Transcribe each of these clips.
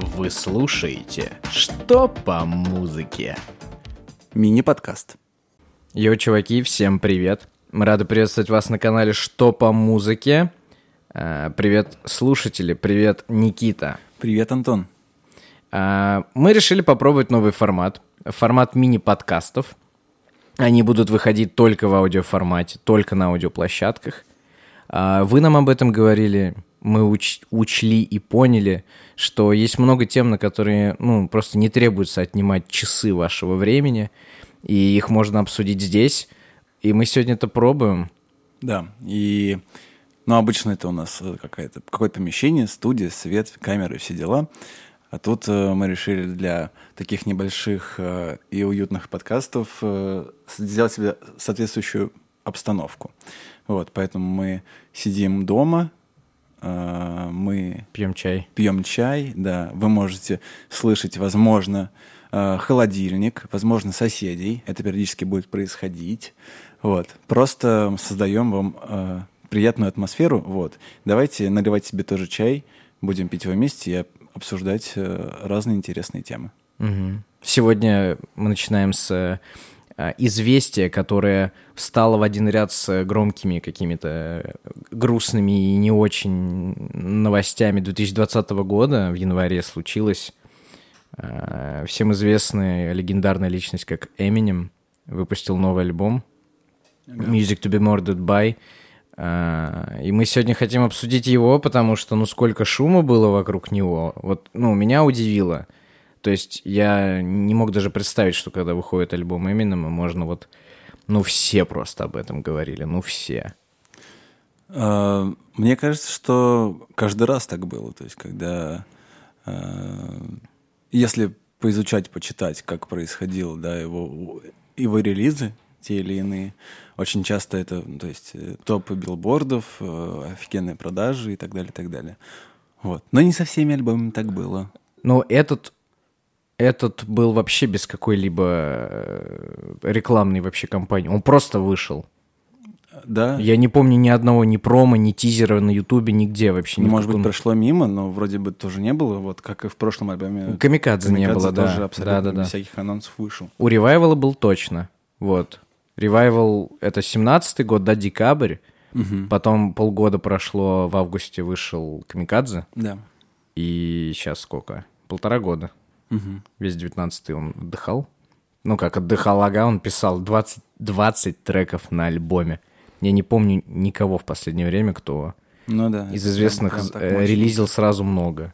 Вы слушаете «Что по музыке?» Мини-подкаст. Йо, чуваки, всем привет. Мы рады приветствовать вас на канале «Что по музыке?» А, Привет, слушатели, привет, Никита. Привет, Антон. А, Мы решили попробовать новый формат. Формат мини-подкастов. Они будут выходить только в аудиоформате, только на аудиоплощадках. А, Вы нам об этом говорили, мы уч- учли и поняли, что есть много тем, на которые ну, просто не требуется отнимать часы вашего времени, и их можно обсудить здесь. И мы сегодня это пробуем. Да, и... Ну, обычно это у нас э, какое-то помещение, студия, свет, камеры, все дела. А тут э, мы решили для таких небольших э, и уютных подкастов э, сделать себе соответствующую обстановку. Вот, поэтому мы сидим дома, э, мы Пьем чай. пьем чай, да, вы можете слышать, возможно, э, холодильник, возможно, соседей. Это периодически будет происходить. Вот. Просто создаем вам э, приятную атмосферу. Вот. Давайте наливать себе тоже чай, будем пить его вместе и обсуждать разные интересные темы. Мгм. Сегодня мы начинаем с э, известия, которое встало в один ряд с громкими какими-то э, грустными и не очень новостями 2020 года. В январе случилось. Э, Всем известная легендарная личность, как Эминем, выпустил новый альбом Music to be Murdered by. И мы сегодня хотим обсудить его, потому что, ну, сколько шума было вокруг него. Вот, ну, меня удивило. То есть я не мог даже представить, что когда выходит альбом Эминема, можно вот... Ну, все просто об этом говорили, ну, все. Э, Мне кажется, что каждый раз так было. То есть, когда... э, Если поизучать, почитать, как происходило, да, его, его релизы, те или иные, очень часто это, ну, то есть, э, топы билбордов, э, офигенные продажи и так далее, и так далее. Вот. Но не со всеми альбомами так было. Но этот, этот был вообще без какой-либо э, рекламной вообще кампании. Он просто вышел. Да, Я не помню ни одного ни промо, ни тизера на Ютубе, нигде вообще. ни может быть, каком- прошло мимо, но вроде бы тоже не было, вот как и в прошлом альбоме. Камикадзе не было, да. тоже абсолютно Да, да, да. без всяких анонсов вышел. У Ревайвала был точно. Вот. Ревайвал — это 17-й год, да, декабрь. Потом полгода прошло, в августе вышел Камикадзе. Да. И сейчас сколько? Полтора года. Мгм. Весь 19-й он отдыхал. Ну как, отдыхал, ага, он писал 20, 20 треков на альбоме. Я не помню никого в последнее время, кто Ну да. из известных прям так э, релизил сразу много.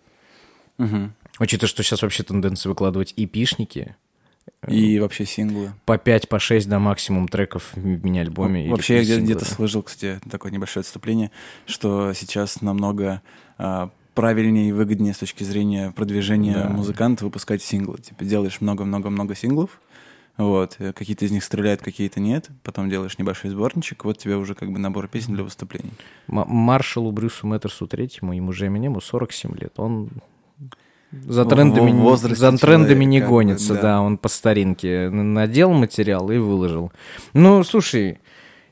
Мгм. Учитывая, что сейчас вообще тенденция выкладывать эпишники, И вообще синглы. по 5, по 6 до максимум треков в мини-альбоме. или Вообще я где-то слышал, кстати, такое небольшое отступление, что сейчас намного а, правильнее и выгоднее с точки зрения продвижения Да. музыканта выпускать синглы. Типа делаешь много-много-много синглов, вот, э, какие-то из них стреляют, какие-то нет, потом делаешь небольшой сборничек, вот тебе уже как бы набор песен для выступлений. М- Маршалу Брюсу Мэттерсу третьему, ему же Эминему 47 лет. Он за трендами, в за трендами не человека, как бы, гонится, да. да. он по старинке надел материал и выложил. Ну, слушай,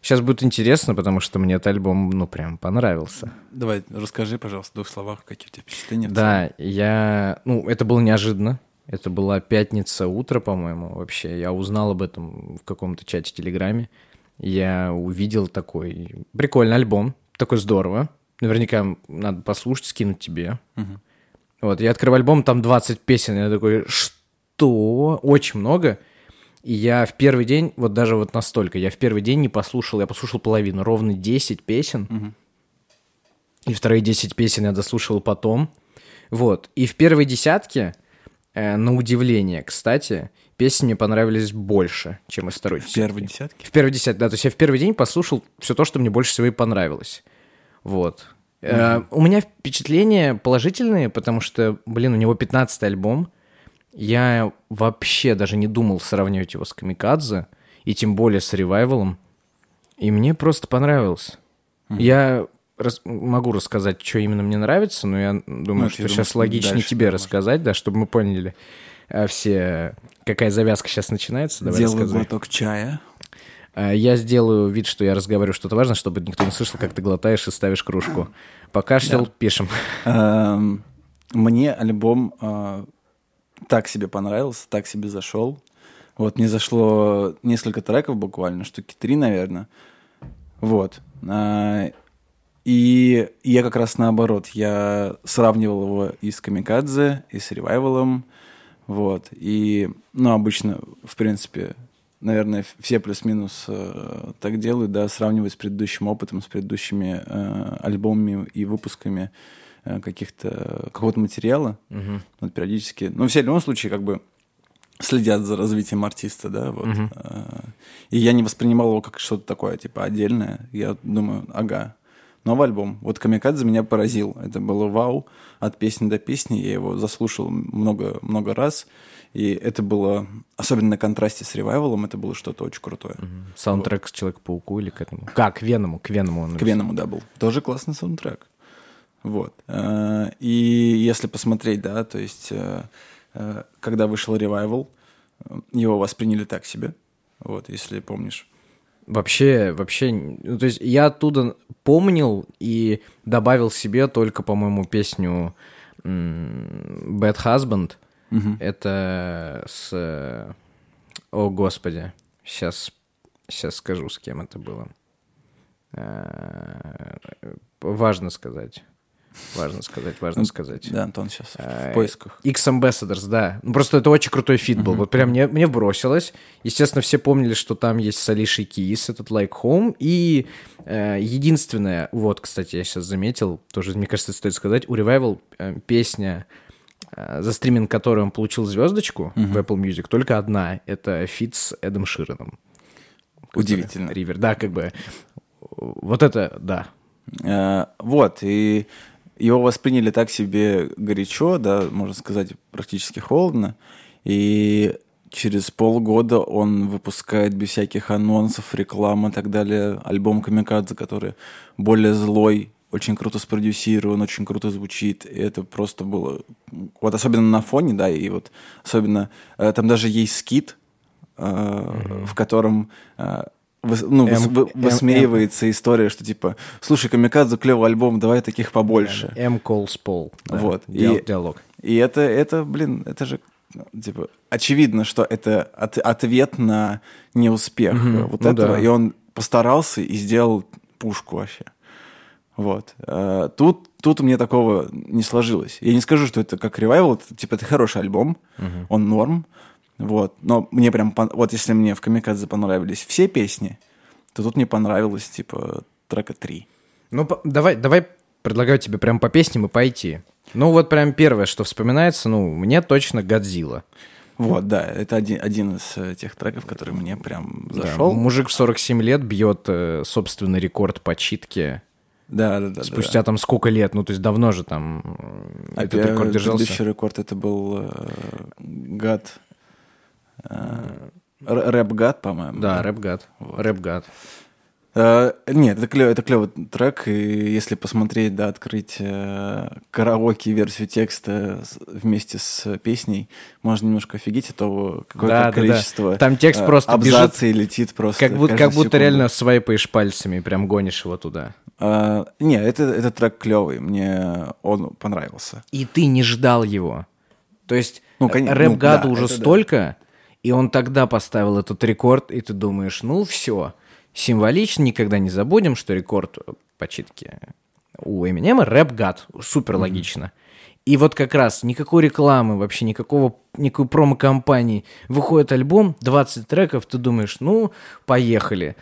сейчас будет интересно, потому что мне этот альбом, ну, прям понравился. Давай, расскажи, пожалуйста, в двух словах, какие у тебя впечатления. Да, я... Ну, это было неожиданно. Это была пятница утро, по-моему, вообще. Я узнал об этом в каком-то чате в Телеграме. Я увидел такой прикольный альбом. Такой здорово. Наверняка надо послушать, скинуть тебе. Мгм. Вот, я открываю альбом, там 20 песен. Я такой, что? Очень много. И я в первый день, вот даже вот настолько, я в первый день не послушал, я послушал половину, ровно 10 песен. Мгм. И вторые 10 песен я дослушал потом. Вот. И в первой десятке, э, на удивление, кстати, песни мне понравились больше, чем из второй В десятки. первой десятке? В первой десятке, да. То есть я в первый день послушал все то, что мне больше всего и понравилось. Вот. Э, у меня впечатления положительные, потому что, блин, у него 15 альбом. Я вообще даже не думал сравнивать его с Камикадзе, и тем более с Ревайвалом. И мне просто понравилось. Я рас- могу рассказать, что именно мне нравится, но я думаю, Ну, что я думаю, сейчас что логичнее тебе да, рассказать, да, чтобы мы поняли э, все, какая завязка сейчас начинается. Давай Делаю рассказывай. глоток чая. А, Я сделаю вид, что я разговариваю что-то важное, чтобы никто не слышал, как ты глотаешь и ставишь кружку. Покашлял, пишем. Эм, мне альбом э, так себе понравился, так себе зашел. Вот, мне зашло несколько треков буквально, штуки три, наверное. Вот. А, и я как раз наоборот, я сравнивал его и с Камикадзе, и с Ревайвалом, вот, и, ну, обычно, в принципе, наверное, все плюс-минус э, так делают, да, сравнивать с предыдущим опытом, с предыдущими э, альбомами и выпусками каких-то, какого-то материала, Мгм. вот, периодически, ну, все в любом случае, как бы, следят за развитием артиста, да, вот. Э, И я не воспринимал его как что-то такое, типа, отдельное. Я думаю, ага, новый альбом. Вот Камикадзе меня поразил. Это было вау от песни до песни. Я его заслушал много, много раз. И это было, особенно на контрасте с ревайвалом, это было что-то очень крутое. Саундтрек к Человеку-пауку или к этому? Как, к Веному, к Веному он К. Веному, да, был. Тоже классный саундтрек. Вот. Э, И если посмотреть, да, то есть, э, э, когда вышел ревайвал, э, его восприняли так себе. Вот, если помнишь. Вообще, вообще, ну, то есть я оттуда помнил и добавил себе только, по-моему, песню Bad Husband. Мгм. Это с... О, господи. Сейчас, сейчас скажу, с кем это было. Важно сказать. Важно сказать, важно сказать. Да, Антон сейчас Э, в поисках. X Ambassadors, да. Ну, просто это очень крутой feat был. Вот прям мне, мне бросилось. Естественно, все помнили, что там есть с Алишей Киз, этот Like Home. И э, единственное, вот, кстати, я сейчас заметил, тоже, мне кажется, стоит сказать, у Revival э, песня, э, за стриминг которой он получил звездочку в Apple Music, только одна. Это feat с Эдом Шираном. Удивительно. Ривер, да, как бы. Вот это, да. Э, Вот, и его восприняли так себе горячо, да, можно сказать, практически холодно. И через полгода он выпускает без всяких анонсов, рекламы и так далее альбом Камикадзе, который более злой, очень круто спродюсирован, очень круто звучит. И это просто было... Вот особенно на фоне, да, и вот особенно... э, Там даже есть скит, э, в котором... выс- ну, выс- М- вы- М- высмеивается история, что типа, слушай, Камикадзе клевый альбом, давай таких побольше. М. Колс Пол. Вот, и- Диалог. И это, это, блин, это же ну, типа очевидно, что это от- ответ на неуспех э, вот ну этого, да. и он постарался и сделал пушку вообще. Вот. Э, Тут, тут у меня такого не сложилось. Я не скажу, что это как ревайвал, это, типа это хороший альбом, он норм, вот. Но мне прям, вот если мне в Камикадзе понравились все песни, то тут мне понравилось типа трека 3. Ну, давай, давай предлагаю тебе прям по песням и пойти. Ну, вот прям первое, что вспоминается, ну, мне точно Годзилла. Вот, да, это один, один из э, тех треков, который мне прям Да, зашел. мужик в 47 лет бьет э, собственный рекорд по читке. Да, да, да. да, Спустя там сколько лет, ну, то есть давно же там э, да. этот А рекорд держался. Предыдущий рекорд это был э, гад. Э, Рэп-гад, по-моему. Да, рэп-гад. Рэп-гад. Э, Нет, это клевый, это клевый трек, и если посмотреть, да, открыть э, караоке-версию текста с- вместе с песней, можно немножко офигеть от того, какое Да, да, да. количество Там текст э, просто бежит, абзаций летит просто Как будто, как будто секунду. реально свайпаешь пальцами, прям гонишь его туда. А, не, это, этот трек клевый, мне он понравился. И ты не ждал его. То есть Ну, кон- ну, рэп-гаду да, уже это да. И он тогда поставил этот рекорд, и ты думаешь, ну все, символично, никогда не забудем, что рекорд по читке у Эминема рэп-гад, супер логично. И вот как раз никакой рекламы, вообще никакого, никакой промо-компании. Выходит альбом, 20 треков, ты думаешь, ну, поехали.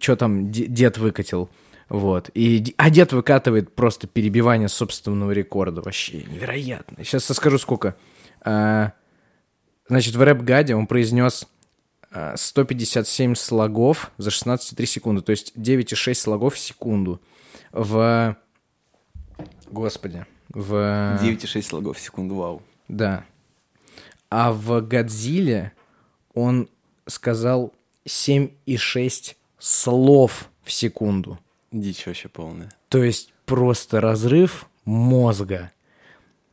Что там де- дед выкатил? Вот. И, а дед выкатывает просто перебивание собственного рекорда. Вообще невероятно. Сейчас скажу сколько. А, значит, в рэп-гаде он произнес а, 157 слогов за 16,3 секунды. То есть 9,6 слогов в секунду. В... Господи. В... 9,6 слогов в секунду, вау. Да. А в Годзилле он сказал 7,6 слов в секунду. Дичь вообще полная. То есть просто разрыв мозга.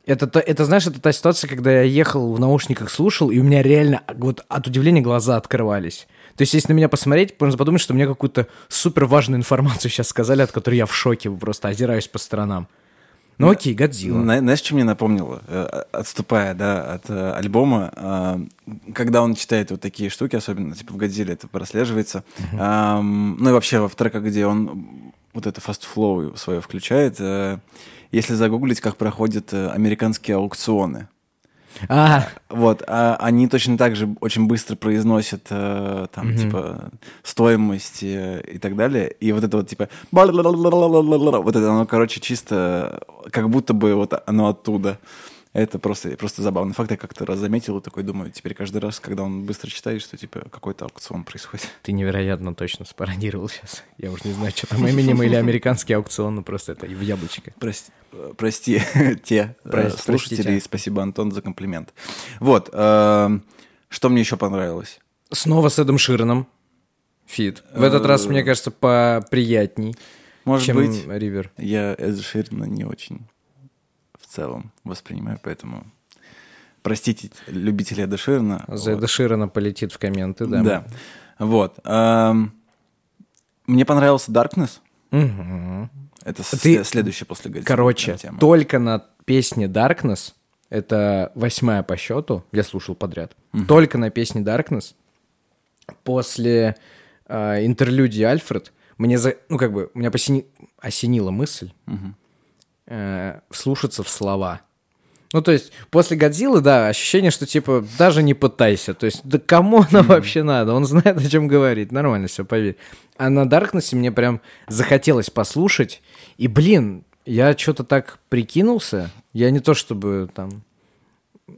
Это, то- это, знаешь, это та ситуация, когда я ехал в наушниках, слушал, и у меня реально вот от удивления глаза открывались. То есть, если на меня посмотреть, можно подумать, что мне какую-то супер важную информацию сейчас сказали, от которой я в шоке, просто озираюсь по сторонам. Ну окей, Годзилла. Зна- Знаешь, что мне напомнило, Э, отступая, да, от э, альбома, э, когда он читает вот такие штуки, особенно типа в Годзилле это прослеживается, ну и вообще во треках, где он вот это flow свое включает, э, если загуглить, как проходят э, американские аукционы, А, вот, а они точно так же очень быстро произносят э, там, типа, стоимость э, и так далее. И вот это вот, типа, вот это, оно, короче, чисто как будто бы вот оно оттуда. Это просто, просто забавный факт. Я как-то раз заметил и такой думаю, теперь каждый раз, когда он быстро читает, что, типа, какой-то аукцион происходит. ты невероятно точно спародировал сейчас. Я уже не знаю, что там Эминем или американский аукцион, ну просто это в яблочко. Прости, э, прости те э, Прости, слушатели, простите. и спасибо, Антон, за комплимент. Вот, э, что мне еще понравилось? Снова с Эдом Широном. Фит. В этот раз, мне кажется, поприятней, Может чем быть, Ривер. Я Эд Ширина не очень целом воспринимаю, поэтому простите любители Эда Ширина. За Вот. Эда полетит в комменты, да. Да. Вот. Эм, Мне понравился Darkness. Мгм. Это Ты- следующая после Годзиллы Короче, тема. только на песне Darkness, это восьмая по счету, я слушал подряд, только на песне Darkness, после э, интерлюдии Альфред, мне, за, ну как бы, у меня посини- осенила мысль э, вслушаться в слова. Ну, то есть, после Годзиллы, да, ощущение, что, типа, даже не пытайся. То есть, да кому она вообще надо? Он знает, о чем говорит. Нормально все, поверь. А на Даркнессе мне прям захотелось послушать. И, блин, я что-то так прикинулся. Я не то чтобы там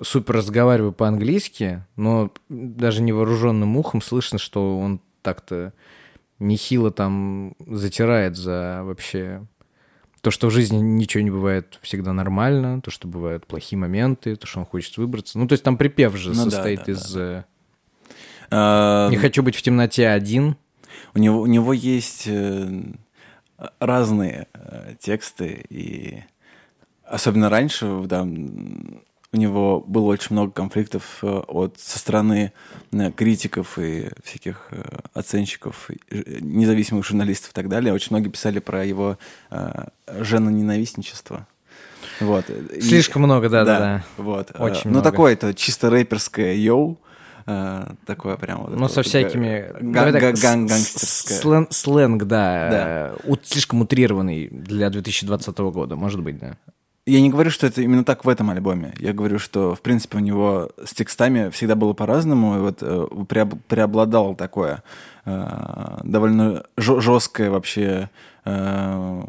супер разговариваю по-английски, но даже невооруженным ухом слышно, что он так-то нехило там затирает за вообще то, что в жизни ничего не бывает всегда нормально, то, что бывают плохие моменты, то, что он хочет выбраться. Ну, то есть там припев же Ну да, состоит да, из э, Эм, «Не хочу быть в темноте один». У него, у него есть э, разные э, тексты, и особенно раньше, да, у него было очень много конфликтов э, от, со стороны э, критиков и всяких э, оценщиков, и, независимых журналистов и так далее. Очень многие писали про его женоненавистничество. Вот. И- Слишком много, да-да-да. Вот. Э, Очень ну, много. такое это чисто рэперское йоу. э, Такое прям вот. Ну, со вот всякими... га- давай так, га- с- ган- с- гангстерское. Сленг, сленг, да. Да. э, ут- слишком утрированный для 2020 года, может быть, да. Я не говорю, что это именно так в этом альбоме. Я говорю, что, в принципе, у него с текстами всегда было по-разному, и вот э, преоб- преобладало такое э, довольно жесткое вообще э,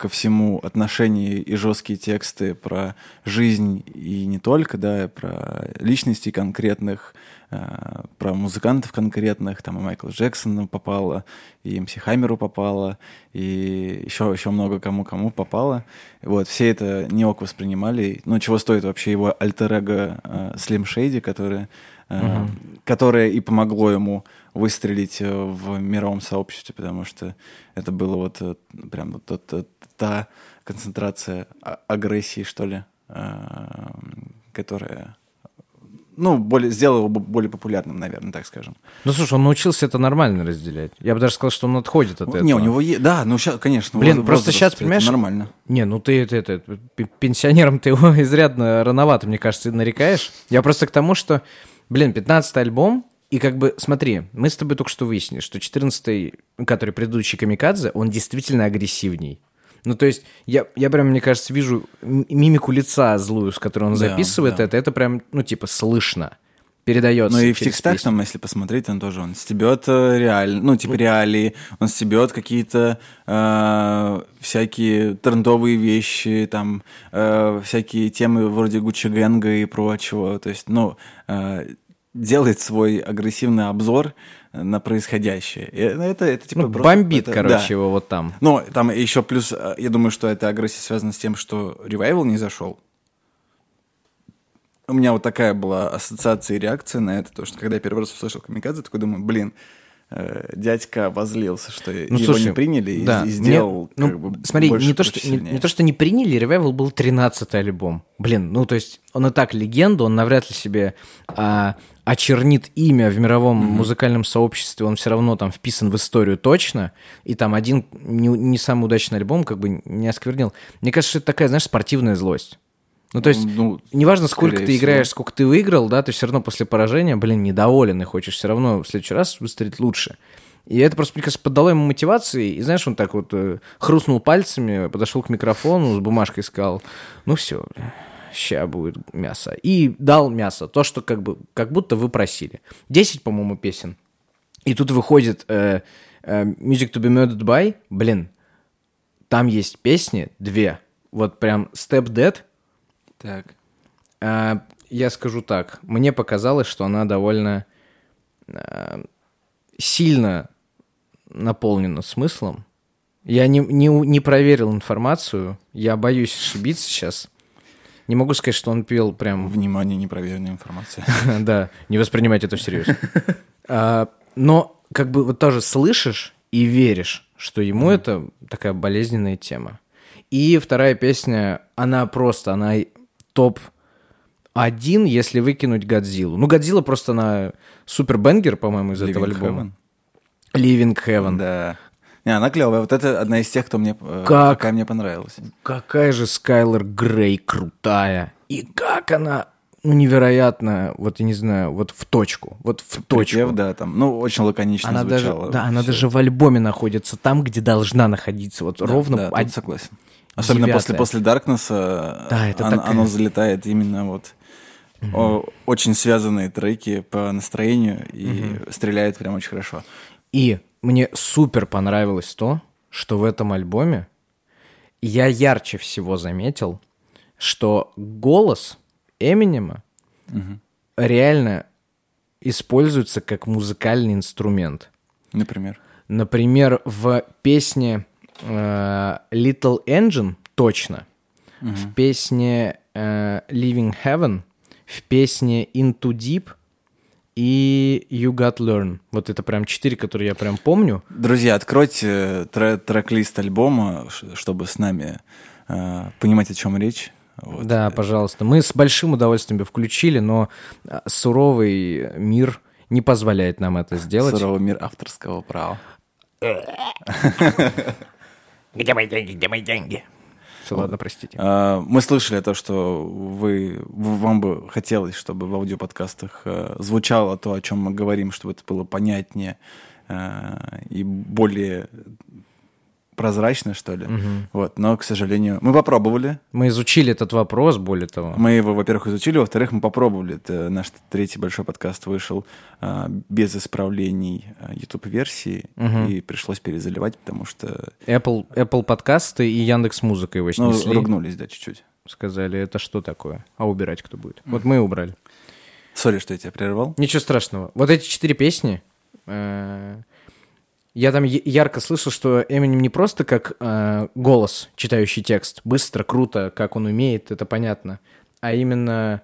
ко всему отношение и жесткие тексты про жизнь и не только, да, про личностей конкретных, э, про музыкантов конкретных, там и Майкл Джексону попало, и МС Хаммеру попало, и еще, еще много кому-кому попало. Вот, все это не ок воспринимали. Ну, чего стоит вообще его альтер-эго э, Slim Shady, которое, э, которое и помогло ему выстрелить э, в мировом сообществе, потому что это было вот э, прям вот тот- тот- та концентрация а- агрессии, что ли, э, которая ну, более, сделала его бо- более популярным, наверное, так скажем. Ну, слушай, он научился это нормально разделять. Я бы даже сказал, что он отходит от этого. Не, у него есть, да, ну сейчас, конечно. Блин, воз- просто возраст, щас, это понимаешь, нормально. Не, ну ты это, это, пенсионером ты его изрядно рановато, мне кажется, нарекаешь. Я просто к тому, что, блин, 15 альбом, и как бы, смотри, мы с тобой только что выяснили, что 14 который предыдущий Камикадзе, он действительно агрессивней. Ну, то есть, я, я прям, мне кажется, вижу мимику лица злую, с которой он Да, записывает да. это, это прям, ну, типа, слышно, передается. Ну и в текстах песню. там, если посмотреть, он тоже, он стебет реаль, ну, типа реалии, он стебет какие-то э, всякие трендовые вещи, там, э, всякие темы вроде Гуччи Гэнга и прочего, то есть, ну, э, делает свой агрессивный обзор на происходящее. И это, это типа Ну, просто- бомбит, это- короче, да. его вот там. Ну, там еще плюс, э, я думаю, что эта агрессия связана с тем, что ревайвал не зашел. У меня вот такая была ассоциация и реакция на это, то, что когда я первый раз услышал Камикадзе, такой думаю, блин, э, дядька обозлился, что Ну, его слушай, не приняли и- да, и, мне- сделал ну, как бы смотри, больше не то, что, не, не то, что не приняли, Revival был 13-й альбом. Блин, ну то есть он и так легенда, он навряд ли себе а, очернит имя в мировом музыкальном сообществе, он все равно там вписан в историю точно, и там один не, не самый удачный альбом как бы не осквернил. Мне кажется, это такая, знаешь, спортивная злость. Ну, то есть, Ну, неважно, сколько ты всего. играешь, сколько ты выиграл, да, ты все равно после поражения, блин, недоволен и хочешь все равно в следующий раз выстрелить лучше. И это просто, мне кажется, поддало ему мотивации. И знаешь, он так вот э, хрустнул пальцами, подошел к микрофону, с бумажкой сказал, ну все, ща будет мясо. И дал мясо, то, что как, бы, как будто вы просили. 10, по-моему, песен. И тут выходит э, э, Music to be Murdered by, блин, там есть песни, две, вот прям Step Dead, так. а, я скажу так. Мне показалось, что она довольно а, сильно наполнена смыслом. Я не, не, не проверил информацию. Я боюсь ошибиться сейчас. Не могу сказать, что он пел прям... Внимание, непроверенная информация. Да, не воспринимать это всерьез. А, Но как бы вот тоже слышишь и веришь, что ему это такая болезненная тема. И вторая песня, она просто, она топ-1, если выкинуть Годзиллу. Ну, Годзилла просто, она супер бенгер, по-моему, из этого Living альбома. Living Heaven. Да. Не, она клевая. Вот это одна из тех, кто мне, э, Как? какая мне понравилась. Какая же Скайлер Грей крутая. И как она, ну, невероятно, вот я не знаю, вот в точку. Вот в точку. Припев, да, там, ну, очень лаконично Она даже, звучало. да, она всё. даже в альбоме находится там, где должна находиться. Вот Да, ровно да, тут од- согласен. Особенно после, после Даркнесса Да, это оно, такая- оно залетает именно вот о, очень связанные треки по настроению и стреляет прям очень хорошо. И мне супер понравилось то, что в этом альбоме я ярче всего заметил, что голос Эминема реально используется как музыкальный инструмент. Например. Например, в песне э, Little Engine точно, в песне э, Living Heaven, в песне Into Deep и You Got Learn. Вот это прям четыре, которые я прям помню. Друзья, откройте э, тре- трек-лист альбома, чтобы с нами э, понимать, о чем речь. Вот. Да, пожалуйста. Мы с большим удовольствием включили, но суровый мир не позволяет нам это сделать. Суровый мир авторского права. Где мои деньги, где мои деньги? Всё, ладно, простите. А, Мы слышали то, что вы, вам бы хотелось, чтобы в аудиоподкастах э, звучало то, о чем мы говорим, чтобы это было понятнее э, и более прозрачно, что ли. Вот. Но, к сожалению, мы попробовали. Мы изучили этот вопрос, более того. Мы его, во-первых, изучили, во-вторых, мы попробовали. Это наш третий большой подкаст вышел а, без исправлений а, YouTube-версии, и пришлось перезаливать, потому что Apple, Apple подкасты и Яндекс Музыка его ну, снесли. ругнулись, да, чуть-чуть. Сказали, это что такое? А убирать кто будет? Вот мы и убрали. Сори, что я тебя прервал. Ничего страшного. Вот эти четыре песни, э, я там ярко слышал, что Эминем не просто как э, голос, читающий текст, быстро, круто, как он умеет, это понятно, а именно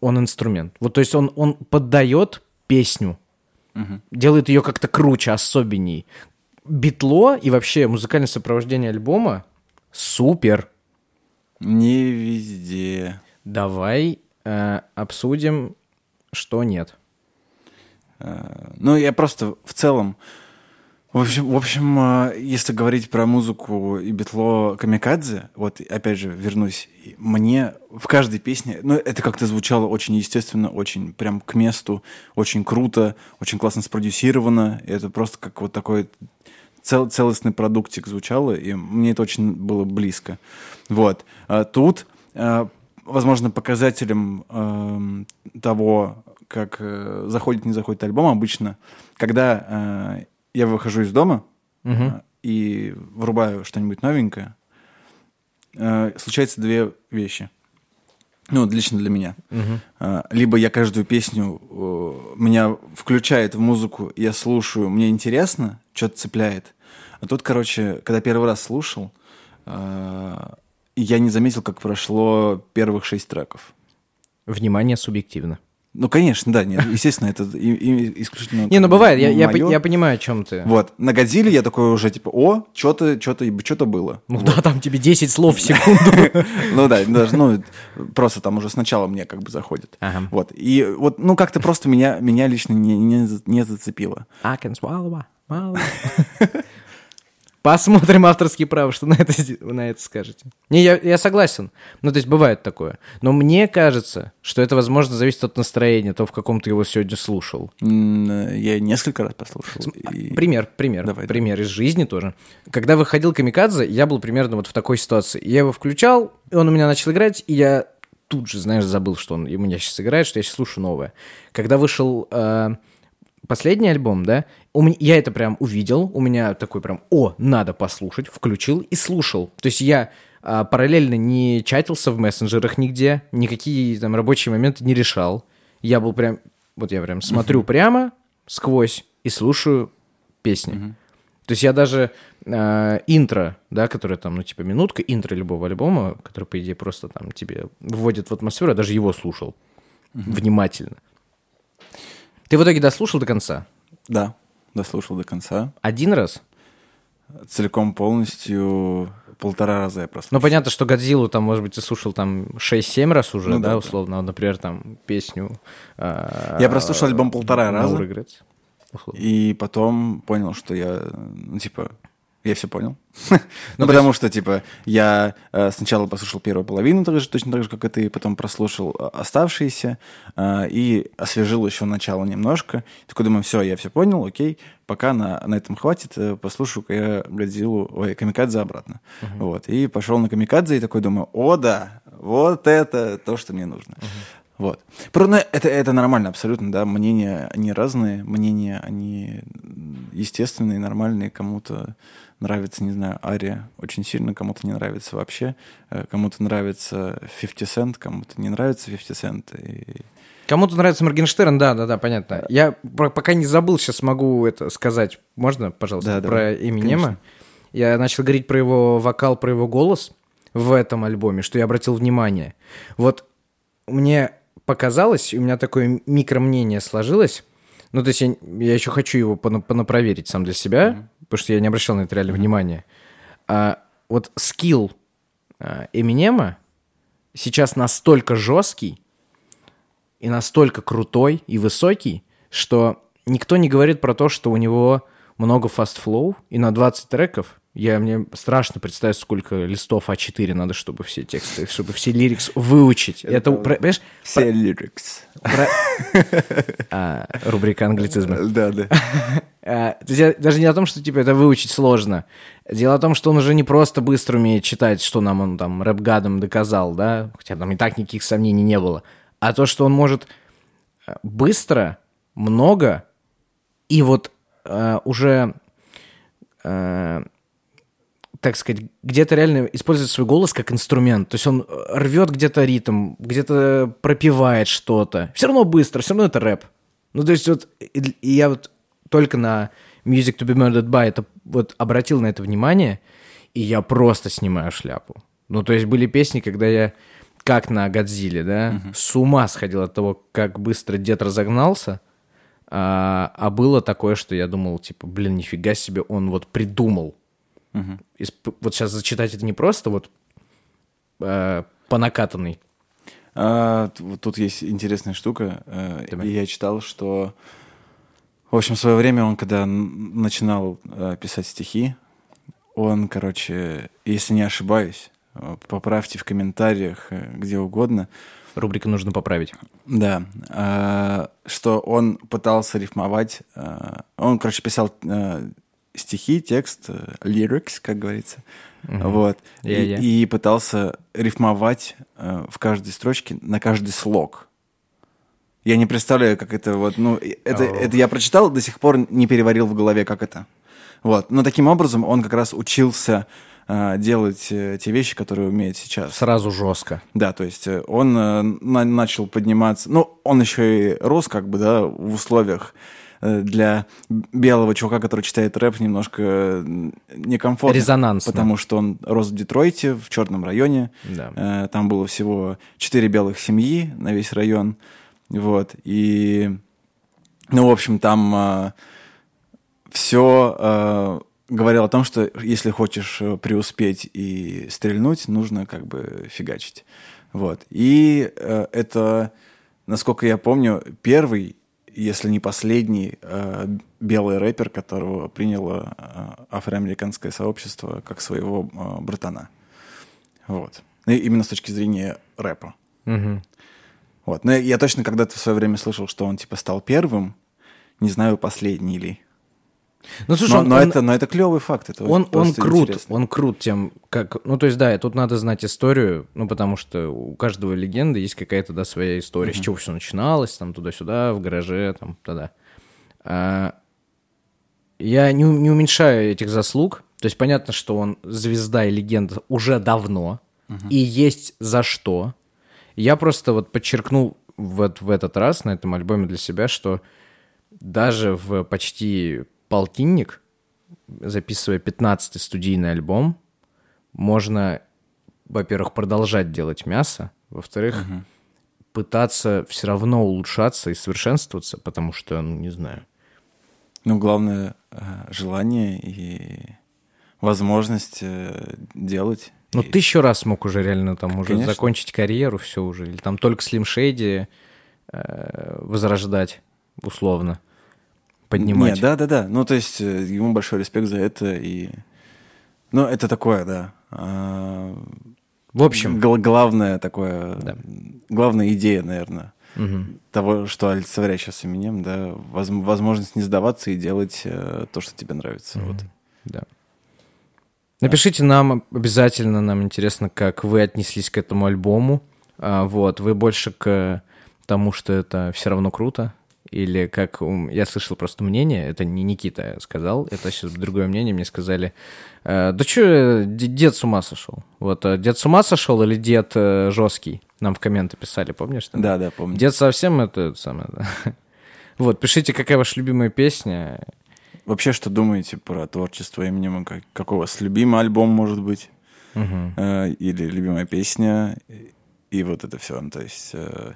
он инструмент. Вот то есть он, он поддает песню, делает ее как-то круче, особенней. Битло и вообще музыкальное сопровождение альбома супер. Не везде. Давай э, обсудим, что нет. Э, Ну, я просто в целом... В общем, в общем, э, если говорить про музыку и битло Камикадзе, вот опять же вернусь, мне в каждой песне, ну, это как-то звучало очень естественно, очень прям к месту, очень круто, очень классно спродюсировано. Это просто как вот такой цел- целостный продуктик звучало, и мне это очень было близко. Вот. А тут, э, возможно, показателем эм, того, как э, заходит, не заходит альбом обычно, когда э, я выхожу из дома э, и врубаю что-нибудь новенькое, э, случаются две вещи. Ну, лично для меня. Э, Либо я каждую песню меня включает в музыку, я слушаю, мне интересно, что-то цепляет. А тут, короче, когда первый раз слушал, я не заметил, как прошло первых шесть треков. Внимание субъективно. Ну, конечно, да, нет, естественно, это и- и исключительно... Не, ну бывает, я, я, я понимаю, о чем ты. Вот, на Годзилле я такой уже, типа, о, что-то, что-то, что-то было. Ну да, там тебе 10 слов в секунду. Ну да, даже, ну, просто там уже сначала мне как бы заходит. Вот, и вот, ну, как-то просто меня, меня лично не, не, за- не зацепило. I can swallow. Посмотрим авторские права, что на это, на это скажете. Не, я, я согласен. Ну, то есть бывает такое. Но мне кажется, что это, возможно, зависит от настроения, то, в каком ты его сегодня слушал. М, Я несколько раз послушал. и- Пример, пример, Давай, пример из жизни тоже. Когда выходил Камикадзе, я был примерно вот в такой ситуации. Я его включал, и он у меня начал играть, и я тут же, знаешь, забыл, что он у меня сейчас играет, что я сейчас слушаю новое. Когда вышел э, последний альбом, да, у меня, я это прям увидел, у меня такой прям, о, надо послушать, включил и слушал. То есть я а, параллельно не чатился в мессенджерах нигде, никакие там рабочие моменты не решал. Я был прям, вот я прям смотрю прямо сквозь и слушаю песни. То есть я даже э, интро, да, которое там, ну, типа минутка, интро любого альбома, который, по идее, просто там тебе вводит в атмосферу, я даже его слушал внимательно. Ты в итоге дослушал до конца? Да, дослушал до конца. Один раз? Целиком полностью полтора раза я прослушал. Ну, понятно, что Годзиллу там, может быть, ты слушал там 6-7 раз уже, Ну да, да, условно. Например, там песню... э, Я прослушал альбом полтора раза. И потом понял, что я, ну, типа, я все понял. Ну, потому что, типа, я э, сначала послушал первую половину, так же, точно так же, как и ты, потом прослушал э, оставшиеся э, и освежил еще начало немножко. Такой думаю, все, я все понял, окей, пока на, на этом хватит, э, послушаю-ка я Годзиллу, ой, Камикадзе обратно. Вот, и пошел на Камикадзе и такой думаю, о, да, вот это то, что мне нужно. Вот. Про- ну, это, это нормально абсолютно, да. Мнения, они разные, мнения, они естественные, нормальные. Кому-то нравится, не знаю, Ария очень сильно, кому-то не нравится вообще. Э, Кому-то нравится 50 Cent, кому-то не нравится 50 Cent. И... Кому-то нравится Моргенштерн, да, да, да, понятно. Я про- пока не забыл, сейчас могу это сказать. Можно, пожалуйста, Да, про давай. Эминема? Конечно. Я начал говорить про его вокал, про его голос в этом альбоме, что я обратил внимание. Вот мне показалось, у меня такое микромнение сложилось. Ну, то есть я, я еще хочу его пона- понапроверить сам для себя, потому что я не обращал на это реально внимания. А, вот skill а, Эминема сейчас настолько жесткий, и настолько крутой и высокий, что никто не говорит про то, что у него много fast flow, и на 20 треков я, мне страшно представить, сколько листов А4 надо, чтобы все тексты, чтобы все lyrics выучить. Это, про- понимаешь, Все lyrics. про- А, рубрика англицизма. Да, да. А, даже не о том, что типа это выучить сложно. Дело в том, что он уже не просто быстро умеет читать, что нам он там рэп-гадом доказал, да, хотя там и так никаких сомнений не было, а то, что он может э, быстро, много и вот э, уже, э, так сказать, где-то реально использует свой голос как инструмент. То есть он э, рвет где-то ритм, где-то пропивает что-то. Все равно быстро, все равно это рэп. Ну, то есть вот, и, и я вот только на Music to be Murdered by это вот обратил на это внимание, и я просто снимаю шляпу. Ну, то есть были песни, когда я как на Годзилле, да, с ума сходил от того, как быстро дед разогнался, а, а было такое, что я думал, типа, блин, нифига себе, он вот придумал. Исп- Вот сейчас зачитать это не просто вот э, по накатанной. А, тут есть интересная штука. э, И я читал, что... В общем, в свое время он, когда начинал э, писать стихи, он, короче, если не ошибаюсь, э, поправьте в комментариях, где угодно, Рубрика нужно поправить. да, что он пытался рифмовать. он, короче, писал стихи, текст, э, lyrics, как говорится. Вот. И- Я-я. И, пытался рифмовать э, в каждой строчке на каждый слог. Я не представляю, как это вот, ну, это, это я прочитал, до сих пор не переварил в голове, как это. Вот. Но таким образом он как раз учился э, делать э, те вещи, которые умеет сейчас. Сразу жестко. Да, то есть он на- начал подниматься, ну, он еще и рос как бы, да, в условиях для белого чувака, который читает рэп, немножко э, некомфортно. Резонансно. Потому что он рос в Детройте, в черном районе. Да. Э, Там было всего четыре белых семьи на весь район. Вот. И, ну, в общем, там все говорил о том, что если хочешь э, преуспеть и стрельнуть, нужно как бы фигачить. Вот. И э, это, насколько я помню, первый, если не последний, э, белый рэпер, которого приняло э, афроамериканское сообщество как своего э, братана. Вот. И именно с точки зрения рэпа. Мгм. Вот. Но я, я точно когда-то в свое время слышал, что он типа стал первым. Не знаю, последний ли. Ну, слушай, но, он, но он- это, но это клевый факт. Это он, он крут, интересно. он крут тем, как... Ну, то есть, да, и тут надо знать историю, ну, потому что у каждого легенды есть какая-то, да, своя история, с чего все начиналось, там, туда-сюда, в гараже, там, тогда. я не, не уменьшаю этих заслуг, то есть, понятно, что он звезда и легенда уже давно, и есть за что. Я просто вот подчеркнул вот в этот раз на этом альбоме для себя, что даже в почти полтинник, записывая 15-й студийный альбом, можно, во-первых, продолжать делать мясо, во-вторых, пытаться все равно улучшаться и совершенствоваться, потому что, ну, не знаю. Ну, главное э, желание и возможность э, делать. Ну, И- тысячу раз мог уже реально там уже Конечно. закончить карьеру, все уже. Или там только Slim Shady э, возрождать, условно. Поднимать. Нет, да, да, да. Ну, то есть э, ему большой респект за это. И... Ну, это такое, да. а, В общем, гла- главное такое, Да. главная идея, наверное, мгм. того, что олицетворяет сейчас Eminem, да, воз- возможность не сдаваться и делать э, то, что тебе нравится. Вот. Да. Напишите нам обязательно, нам интересно, как вы отнеслись к этому альбому. А, вот, вы больше к тому, что это все равно круто, или как я слышал просто мнение, это не Никита сказал, это сейчас другое мнение, мне сказали, «Э, да что, дед с ума сошел? Вот, э, дед с ума сошел или дед э, жесткий? Нам в комменты писали, помнишь? там? Да, да, помню. Дед совсем это, самое. Вот, пишите, какая ваша любимая песня, Вообще, что думаете про творчество Eminem? Как, какой у вас любимый альбом, может быть? Мгм. Э, или любимая песня? И, и вот это все. То есть э,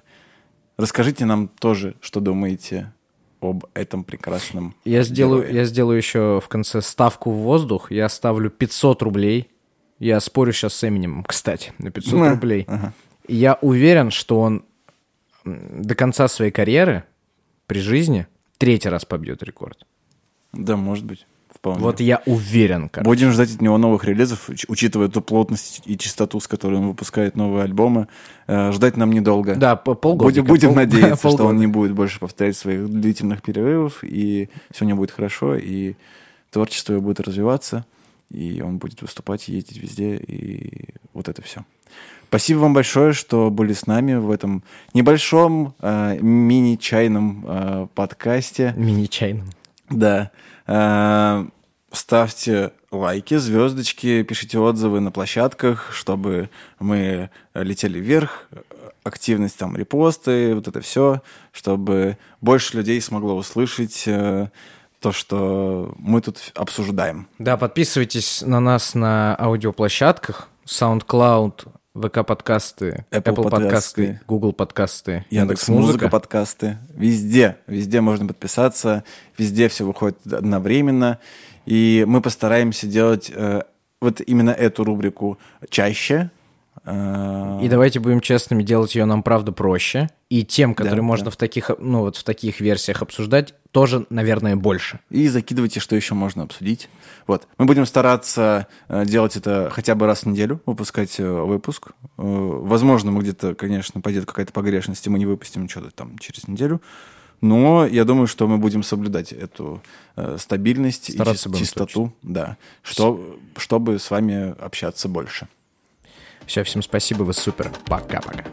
расскажите нам тоже, что думаете об этом прекрасном Я сделаю, герое. я сделаю еще в конце ставку в воздух. Я ставлю 500 рублей. Я спорю сейчас с Эминем, кстати, на 500 Ага, рублей. ага. Я уверен, что он до конца своей карьеры при жизни третий раз побьет рекорд. Да, может быть. Вполне. Вот я уверен, короче. Будем ждать от него новых релизов, уч- учитывая ту плотность и частоту, с которой он выпускает новые альбомы. Э, ждать нам недолго. Да, по- полгода. Будем, будем надеяться, что полгода. он не будет больше повторять своих длительных перерывов, и все у него будет хорошо, и творчество его будет развиваться, и он будет выступать, ездить везде, и вот это все. Спасибо вам большое, что были с нами в этом небольшом э, мини-чайном э, подкасте. Мини-чайным. Да. Э, Ставьте лайки, звездочки, пишите отзывы на площадках, чтобы мы летели вверх. Активность там, репосты, вот это все, чтобы больше людей смогло услышать э, то, что мы тут обсуждаем. Да, подписывайтесь на нас на аудиоплощадках. SoundCloud, ВК-подкасты, Apple Apple, подкасты, подкасты, Google подкасты, Яндекс Музыка, подкасты. Везде, везде можно подписаться, везде все выходит одновременно. И мы постараемся делать э, вот именно эту рубрику чаще. Э, И давайте будем честными, делать ее нам, правда, проще. И тем, которые Да, можно да. в таких, ну, вот в таких версиях обсуждать, тоже, наверное, больше. И закидывайте, что еще можно обсудить. Вот. Мы будем стараться э, делать это хотя бы раз в неделю, выпускать э, выпуск. Возможно, мы где-то, конечно, пойдет какая-то погрешность, и мы не выпустим что-то там через неделю. Но я думаю, что мы будем соблюдать эту э, стабильность Стараться и чис- чистоту, да, что, чтобы с вами общаться больше. Все, всем спасибо, вы супер. Пока-пока.